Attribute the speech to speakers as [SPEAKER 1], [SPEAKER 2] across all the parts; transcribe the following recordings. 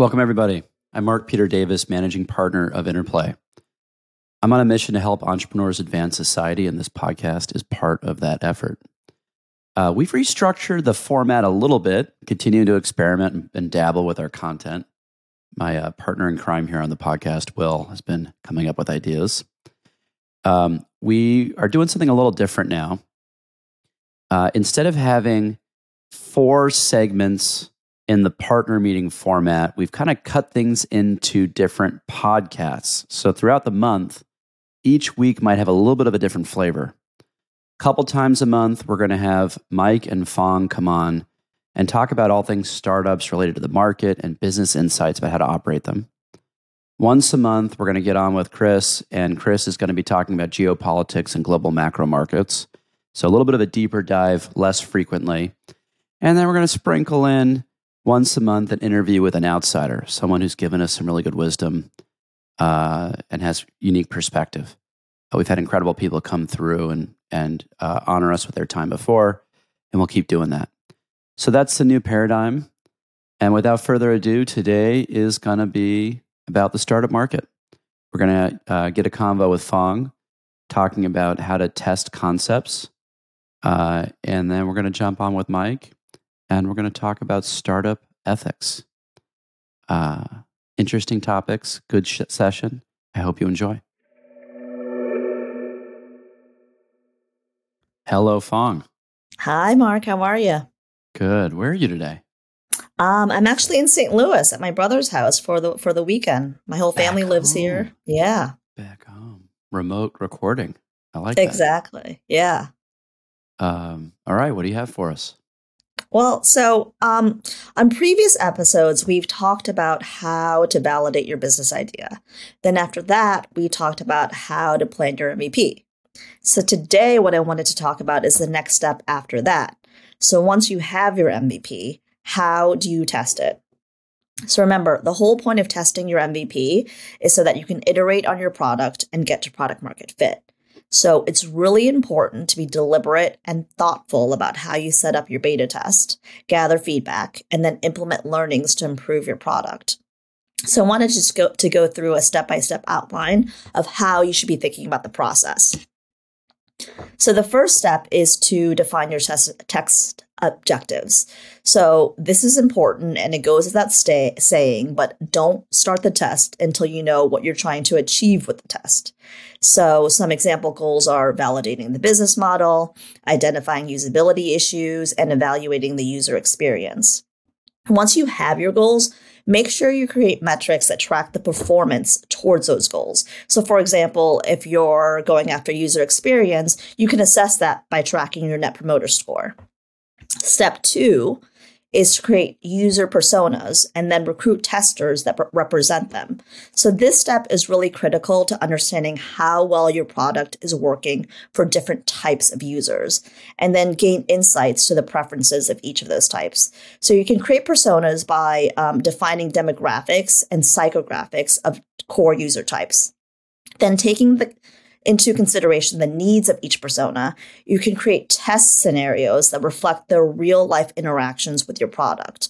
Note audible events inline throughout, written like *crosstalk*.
[SPEAKER 1] Welcome, everybody. I'm Mark Peter Davis, managing partner of Interplay. I'm on a mission to help entrepreneurs advance society, and this podcast is part of that effort. Uh, we've restructured the format a little bit, continuing to experiment and, and dabble with our content. My uh, partner in crime here on the podcast, Will, has been coming up with ideas. Um, we are doing something a little different now. Uh, instead of having four segments in the partner meeting format, we've kind of cut things into different podcasts. So throughout the month, each week might have a little bit of a different flavor. A couple times a month, we're going to have Mike and Fong come on and talk about all things startups related to the market and business insights about how to operate them. Once a month, we're going to get on with Chris, and Chris is going to be talking about geopolitics and global macro markets. So, a little bit of a deeper dive less frequently. And then we're going to sprinkle in once a month an interview with an outsider, someone who's given us some really good wisdom uh, and has unique perspective. Uh, we've had incredible people come through and and uh, honor us with their time before, and we'll keep doing that. So that's the new paradigm. And without further ado, today is going to be about the startup market. We're going to uh, get a convo with Fong talking about how to test concepts. Uh, and then we're going to jump on with Mike and we're going to talk about startup ethics. Uh, interesting topics, good sh- session. I hope you enjoy. Hello, Fong.
[SPEAKER 2] Hi, Mark. How are you?
[SPEAKER 1] Good. Where are you today?
[SPEAKER 2] Um, I'm actually in St. Louis at my brother's house for the for the weekend. My whole family
[SPEAKER 1] Back
[SPEAKER 2] lives
[SPEAKER 1] home.
[SPEAKER 2] here. Yeah,
[SPEAKER 1] Back home. Remote recording. I like
[SPEAKER 2] exactly. Yeah.
[SPEAKER 1] Um, all right. What do you have for us?
[SPEAKER 2] Well, so um, on previous episodes, we've talked about how to validate your business idea. Then after that, we talked about how to plan your MVP. So today, what I wanted to talk about is the next step after that. So once you have your MVP, how do you test it? So remember, the whole point of testing your MVP is so that you can iterate on your product and get to product market fit. So it's really important to be deliberate and thoughtful about how you set up your beta test, gather feedback, and then implement learnings to improve your product. So I wanted to just go to go through a step-by-step outline of how you should be thinking about the process. So the first step is to define your test, text objectives. So this is important and it goes without stay, saying, but don't start the test until you know what you're trying to achieve with the test. So some example goals are validating the business model, identifying usability issues, and evaluating the user experience. Once you have your goals, make sure you create metrics that track the performance towards those goals. So, for example, if you're going after user experience, you can assess that by tracking your net promoter score. Step two is to create user personas and then recruit testers that represent them. So this step is really critical to understanding how well your product is working for different types of users and then gain insights to the preferences of each of those types. So you can create personas by um, defining demographics and psychographics of core user types. Then taking the into consideration the needs of each persona, you can create test scenarios that reflect their real life interactions with your product.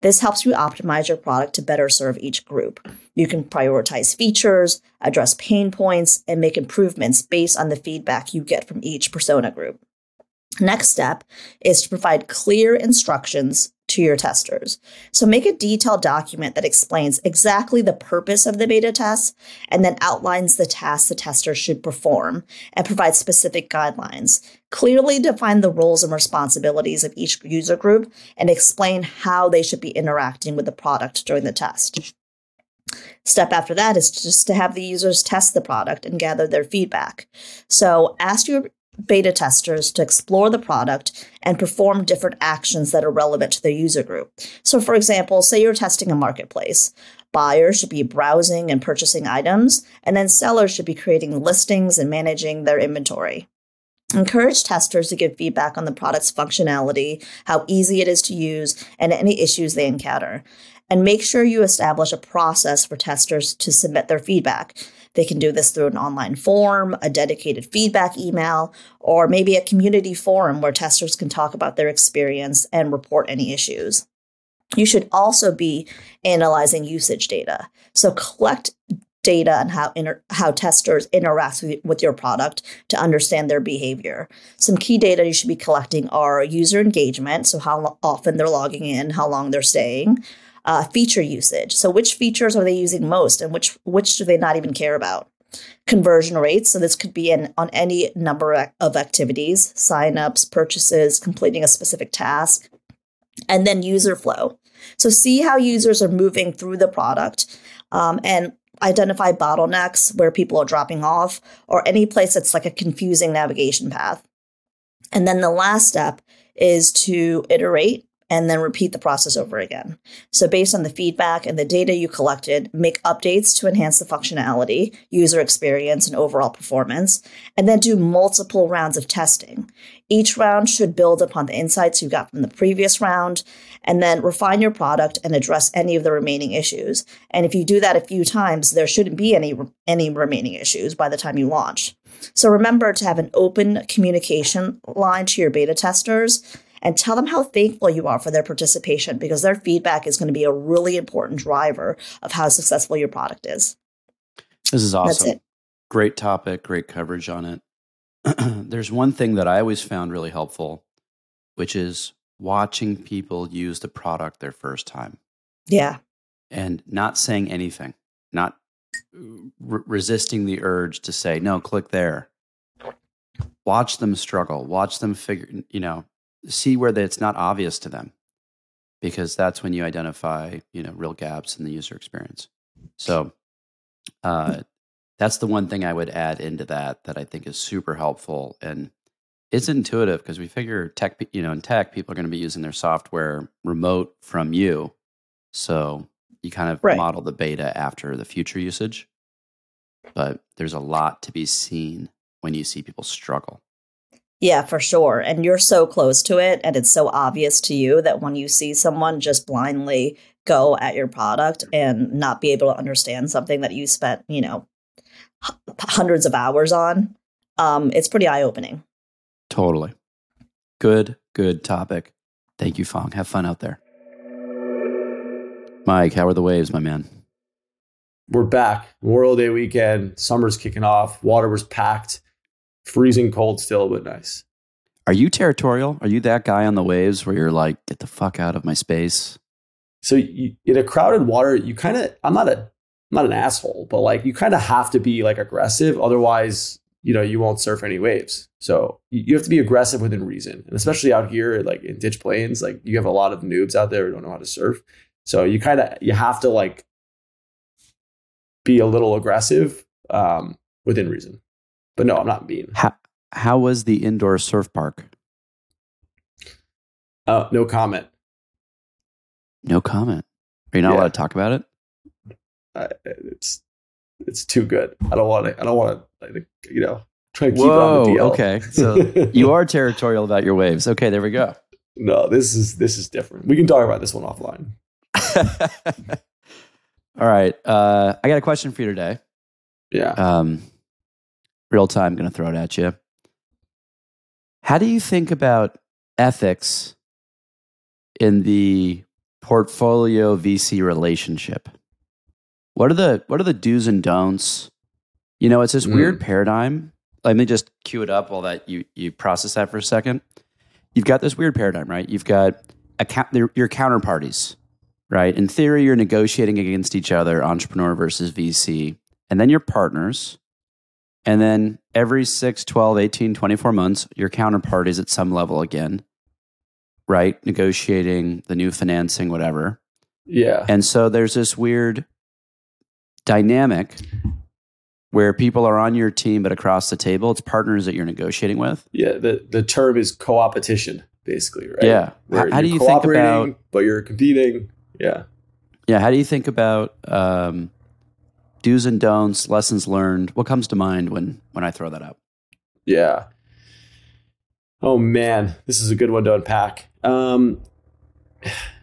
[SPEAKER 2] This helps you optimize your product to better serve each group. You can prioritize features, address pain points, and make improvements based on the feedback you get from each persona group. Next step is to provide clear instructions to your testers. So make a detailed document that explains exactly the purpose of the beta test and then outlines the tasks the tester should perform and provide specific guidelines. Clearly define the roles and responsibilities of each user group and explain how they should be interacting with the product during the test. Step after that is just to have the users test the product and gather their feedback. So ask your beta testers to explore the product and perform different actions that are relevant to their user group. So, for example, say you're testing a marketplace. Buyers should be browsing and purchasing items, and then sellers should be creating listings and managing their inventory. Encourage testers to give feedback on the product's functionality, how easy it is to use, and any issues they encounter. And make sure you establish a process for testers to submit their feedback. They can do this through an online form, a dedicated feedback email, or maybe a community forum where testers can talk about their experience and report any issues. You should also be analyzing usage data. So collect data on how inter- how testers interact with, with your product to understand their behavior. Some key data you should be collecting are user engagement, so how often they're logging in, how long they're staying, uh, feature usage, so which features are they using most, and which which do they not even care about. Conversion rates, so this could be in, on any number of activities, signups, purchases, completing a specific task, and then user flow. So see how users are moving through the product um, and identify bottlenecks where people are dropping off or any place that's like a confusing navigation path. And then the last step is to iterate and then repeat the process over again. So, based on the feedback and the data you collected, make updates to enhance the functionality, user experience, and overall performance, and then do multiple rounds of testing. Each round should build upon the insights you got from the previous round, and then refine your product and address any of the remaining issues. And if you do that a few times, there shouldn't be any any remaining issues by the time you launch. So remember to have an open communication line to your beta testers and tell them how thankful you are for their participation because their feedback is going to be a really important driver of how successful your product is.
[SPEAKER 1] This is awesome. Great topic, great coverage on it. *clears throat* There's one thing that I always found really helpful, which is watching people use the product their first time.
[SPEAKER 2] Yeah.
[SPEAKER 1] And not saying anything, not re- resisting the urge to say, no, click there. Watch them struggle, watch them figure, you know, see where it's not obvious to them because that's when you identify you know real gaps in the user experience. So uh, that's the one thing i would add into that that i think is super helpful and it's intuitive because we figure tech you know in tech people are going to be using their software remote from you. So you kind of right. model the beta after the future usage but there's a lot to be seen when you see people struggle
[SPEAKER 2] yeah, for sure. And you're so close to it and it's so obvious to you that when you see someone just blindly go at your product and not be able to understand something that you spent, you know, h- hundreds of hours on, um, it's pretty eye opening.
[SPEAKER 1] Totally. Good, good topic. Thank you, Phong. Have fun out there. Mike, how are the waves, my man?
[SPEAKER 3] We're back. Memorial Day weekend. Summer's kicking off. Water was packed freezing cold still, but nice.
[SPEAKER 1] Are you territorial? Are you that guy on the waves where you're like, get the fuck out of my space?
[SPEAKER 3] So you, in a crowded water, you kind of, I'm not a, I'm not an asshole, but like you kind of have to be like aggressive. Otherwise, you know, you won't surf any waves. So you have to be aggressive within reason. And especially out here, like in ditch plains, like you have a lot of noobs out there who don't know how to surf. So you kind of, you have to like be a little aggressive um, within reason. But no, I'm not being.
[SPEAKER 1] How, how was the indoor surf park?
[SPEAKER 3] Uh, no comment.
[SPEAKER 1] No comment. Are you not yeah. allowed to talk about it?
[SPEAKER 3] Uh, it's it's too good. I don't want to. I don't want to. Like, you know, try to keep
[SPEAKER 1] Whoa,
[SPEAKER 3] it on the DL.
[SPEAKER 1] Okay, so *laughs* you are territorial about your waves. Okay, there we go.
[SPEAKER 3] No, this is this is different. We can talk about this one offline. *laughs*
[SPEAKER 1] All right, uh, I got a question for you today.
[SPEAKER 3] Yeah.
[SPEAKER 1] Um, real time, going to throw it at you. How do you think about ethics in the portfolio VC relationship? What are the what are the do's and don'ts? You know, it's this mm. weird paradigm. Let me just cue it up while that you you process that for a second. You've got this weird paradigm, right? You've got a, your counterparties, right? In theory, you're negotiating against each other, entrepreneur versus VC, and then your partners, and then every 6, 12, 18, 24 months, your counterpart is at some level again, right? Negotiating the new financing, whatever.
[SPEAKER 3] Yeah.
[SPEAKER 1] And so there's this weird dynamic where people are on your team, but across the table, it's partners that you're negotiating with.
[SPEAKER 3] Yeah. The, the term is co-opetition, basically, right?
[SPEAKER 1] Yeah.
[SPEAKER 3] How, how do you think about, but you're competing? Yeah.
[SPEAKER 1] Yeah. How do you think about, um, do's and don'ts, lessons learned. What comes to mind when when I throw that out?
[SPEAKER 3] Yeah. Oh man, this is a good one to unpack. Um,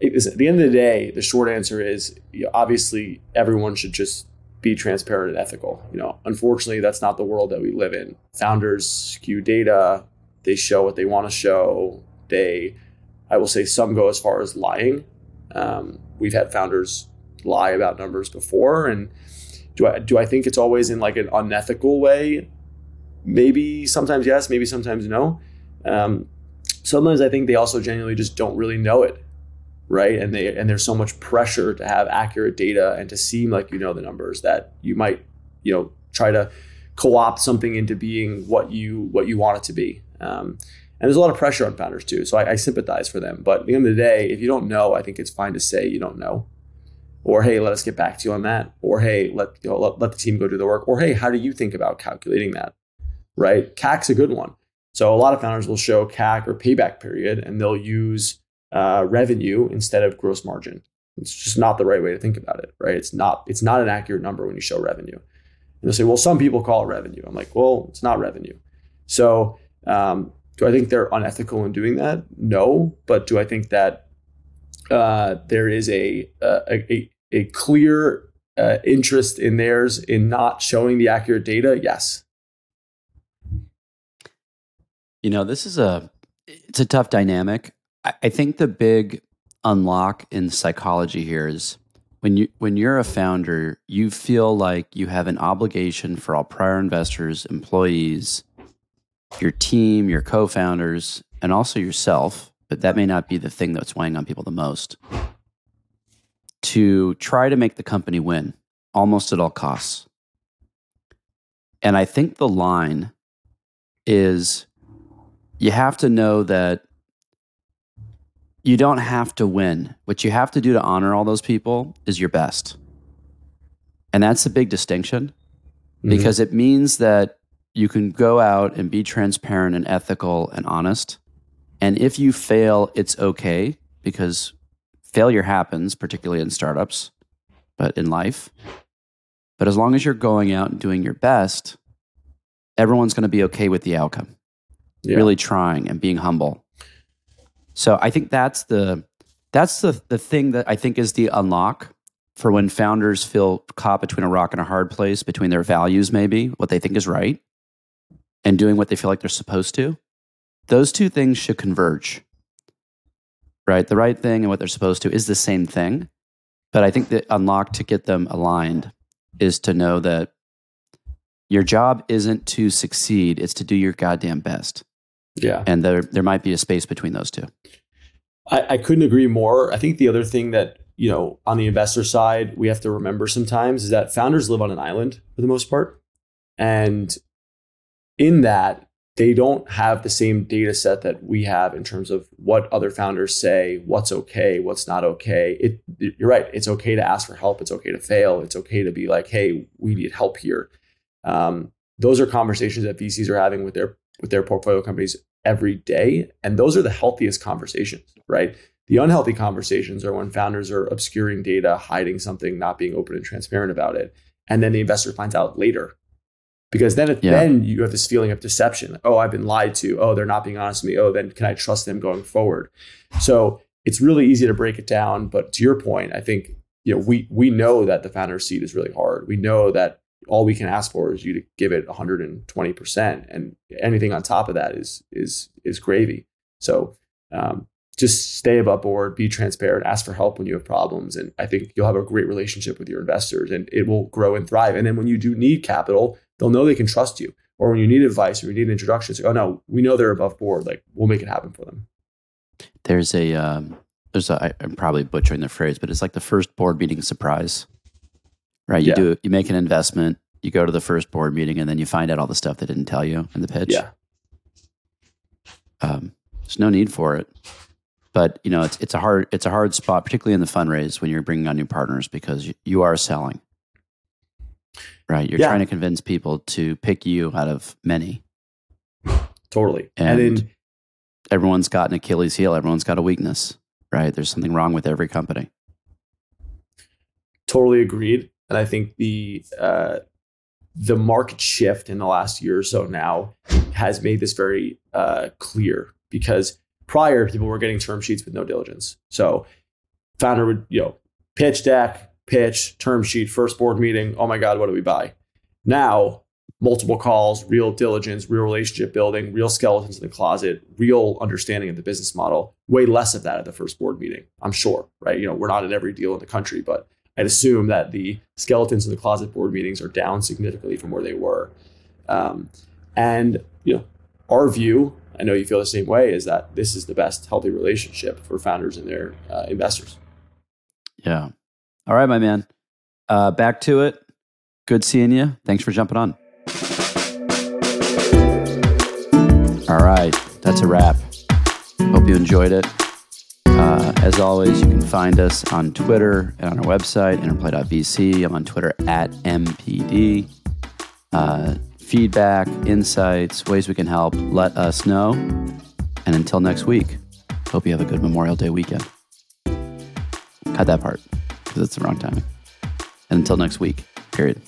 [SPEAKER 3] is, at the end of the day, the short answer is you know, obviously everyone should just be transparent and ethical. You know, unfortunately, that's not the world that we live in. Founders skew data. They show what they want to show. They, I will say, some go as far as lying Um, we've had founders lie about numbers before, and do I do I think it's always in like an unethical way? Maybe sometimes yes, maybe sometimes no. Um, sometimes I think they also genuinely just don't really know it, right? And they and there's so much pressure to have accurate data and to seem like you know the numbers that you might you know try to co-opt something into being what you what you want it to be. Um, and there's a lot of pressure on founders too. So I, I, sympathize for them. But at the end of the day, if you don't know, I think it's fine to say you don't know. Or hey, let us get back to you on that. Or hey, let you know, let, let the team go do the work. Or hey, how do you think about calculating that? Right? CAC's a good one. So a lot of founders will show CAC or payback period, and they'll use uh, revenue instead of gross margin. It's just not the right way to think about it, right? It's not it's not an accurate number when you show revenue. And they'll say, well, some people call it revenue. I'm like, well, it's not revenue. So um, do I think they're unethical in doing that? No. But do I think that uh, there is a, a, a, a clear uh, interest in theirs in not showing the accurate data? Yes.
[SPEAKER 1] You know, this is a it's a tough dynamic. I, I think the big unlock in psychology here is when you when you're a founder, you feel like you have an obligation for all prior investors, employees, your team, your co-founders, and also yourself, but that may not be the thing that's weighing on people the most. To try to make the company win almost at all costs. And I think the line is you have to know that you don't have to win. What you have to do to honor all those people is your best. And that's a big distinction mm-hmm. because it means that you can go out and be transparent and ethical and honest. And if you fail, it's okay because failure happens, particularly in startups, but in life. But as long as you're going out and doing your best, everyone's going to be okay with the outcome. Yeah. Really trying and being humble so I think that's the that's the the thing that I think is the unlock for when founders feel caught between a rock and a hard place between their values maybe what they think is right and doing what they feel like they're supposed to those two things should converge right the right thing and what they're supposed to is the same thing but i think the unlock to get them aligned is to know that your job isn't to succeed it's to do your goddamn best
[SPEAKER 3] yeah.
[SPEAKER 1] And there there might be a space between those two.
[SPEAKER 3] I, I couldn't agree more. I think the other thing that, you know, on the investor side, we have to remember sometimes is that founders live on an island for the most part. And in that, they don't have the same data set that we have in terms of what other founders say, what's okay, what's not okay. It, you're right. It's okay to ask for help. It's okay to fail. It's okay to be like, hey, we need help here. Um, those are conversations that VCs are having with their with their portfolio companies every day. And those are the healthiest conversations, right? The unhealthy conversations are when founders are obscuring data, hiding something, not being open and transparent about it. And then the investor finds out later. Because then, yeah. then you have this feeling of deception. oh, I've been lied to. Oh, they're not being honest with me. Oh, then can I trust them going forward? So it's really easy to break it down. But to your point, I think you know we we know that the founder seat is really hard. We know that all we can ask for is you to give it 120% and anything on top of that is is is gravy so um, just stay above board be transparent ask for help when you have problems and i think you'll have a great relationship with your investors and it will grow and thrive and then when you do need capital they'll know they can trust you or when you need advice or you need an introduction say, oh no we know they're above board like we'll make it happen for them
[SPEAKER 1] there's a um, there's a i'm probably butchering the phrase but it's like the first board meeting surprise right? You yeah. do you make an investment, you go to the first board meeting, and then you find out all the stuff they didn't tell you in the pitch.
[SPEAKER 3] Yeah.
[SPEAKER 1] Um, there's no need for it, but you know it's it's a hard it's a hard spot, particularly in the fundraise when you're bringing on new partners because you, you are selling, right? You're yeah. trying to convince people to pick you out of many.
[SPEAKER 3] Totally,
[SPEAKER 1] and, and in, everyone's got an Achilles heel. Everyone's got a weakness, right? There's something wrong with every company.
[SPEAKER 3] Totally agreed. And I think the uh, the market shift in the last year or so now has made this very uh, clear because prior people were getting term sheets with no diligence. So founder would you know pitch deck, pitch term sheet, first board meeting. Oh my God, what do we buy? Now multiple calls, real diligence, real relationship building, real skeletons in the closet, real understanding of the business model. Way less of that at the first board meeting, I'm sure, right? You know, we're not in every deal in the country, but I'd assume that the skeletons in the closet board meetings are down significantly from where they were. Um, and you know, our view, I know you feel the same way, is that this is the best healthy relationship for founders and their uh, investors.
[SPEAKER 1] Yeah. All right, my man. Uh, back to it. Good seeing you. Thanks for jumping on. All right, that's a wrap. Hope you enjoyed it. Uh, as always, you can find us on Twitter and on our website, interplay.vc. I'm on Twitter at MPD. Feedback, insights, ways we can help, let us know. And until next week, hope you have a good Memorial Day weekend. Cut that part because it's the wrong timing. And until next week, period.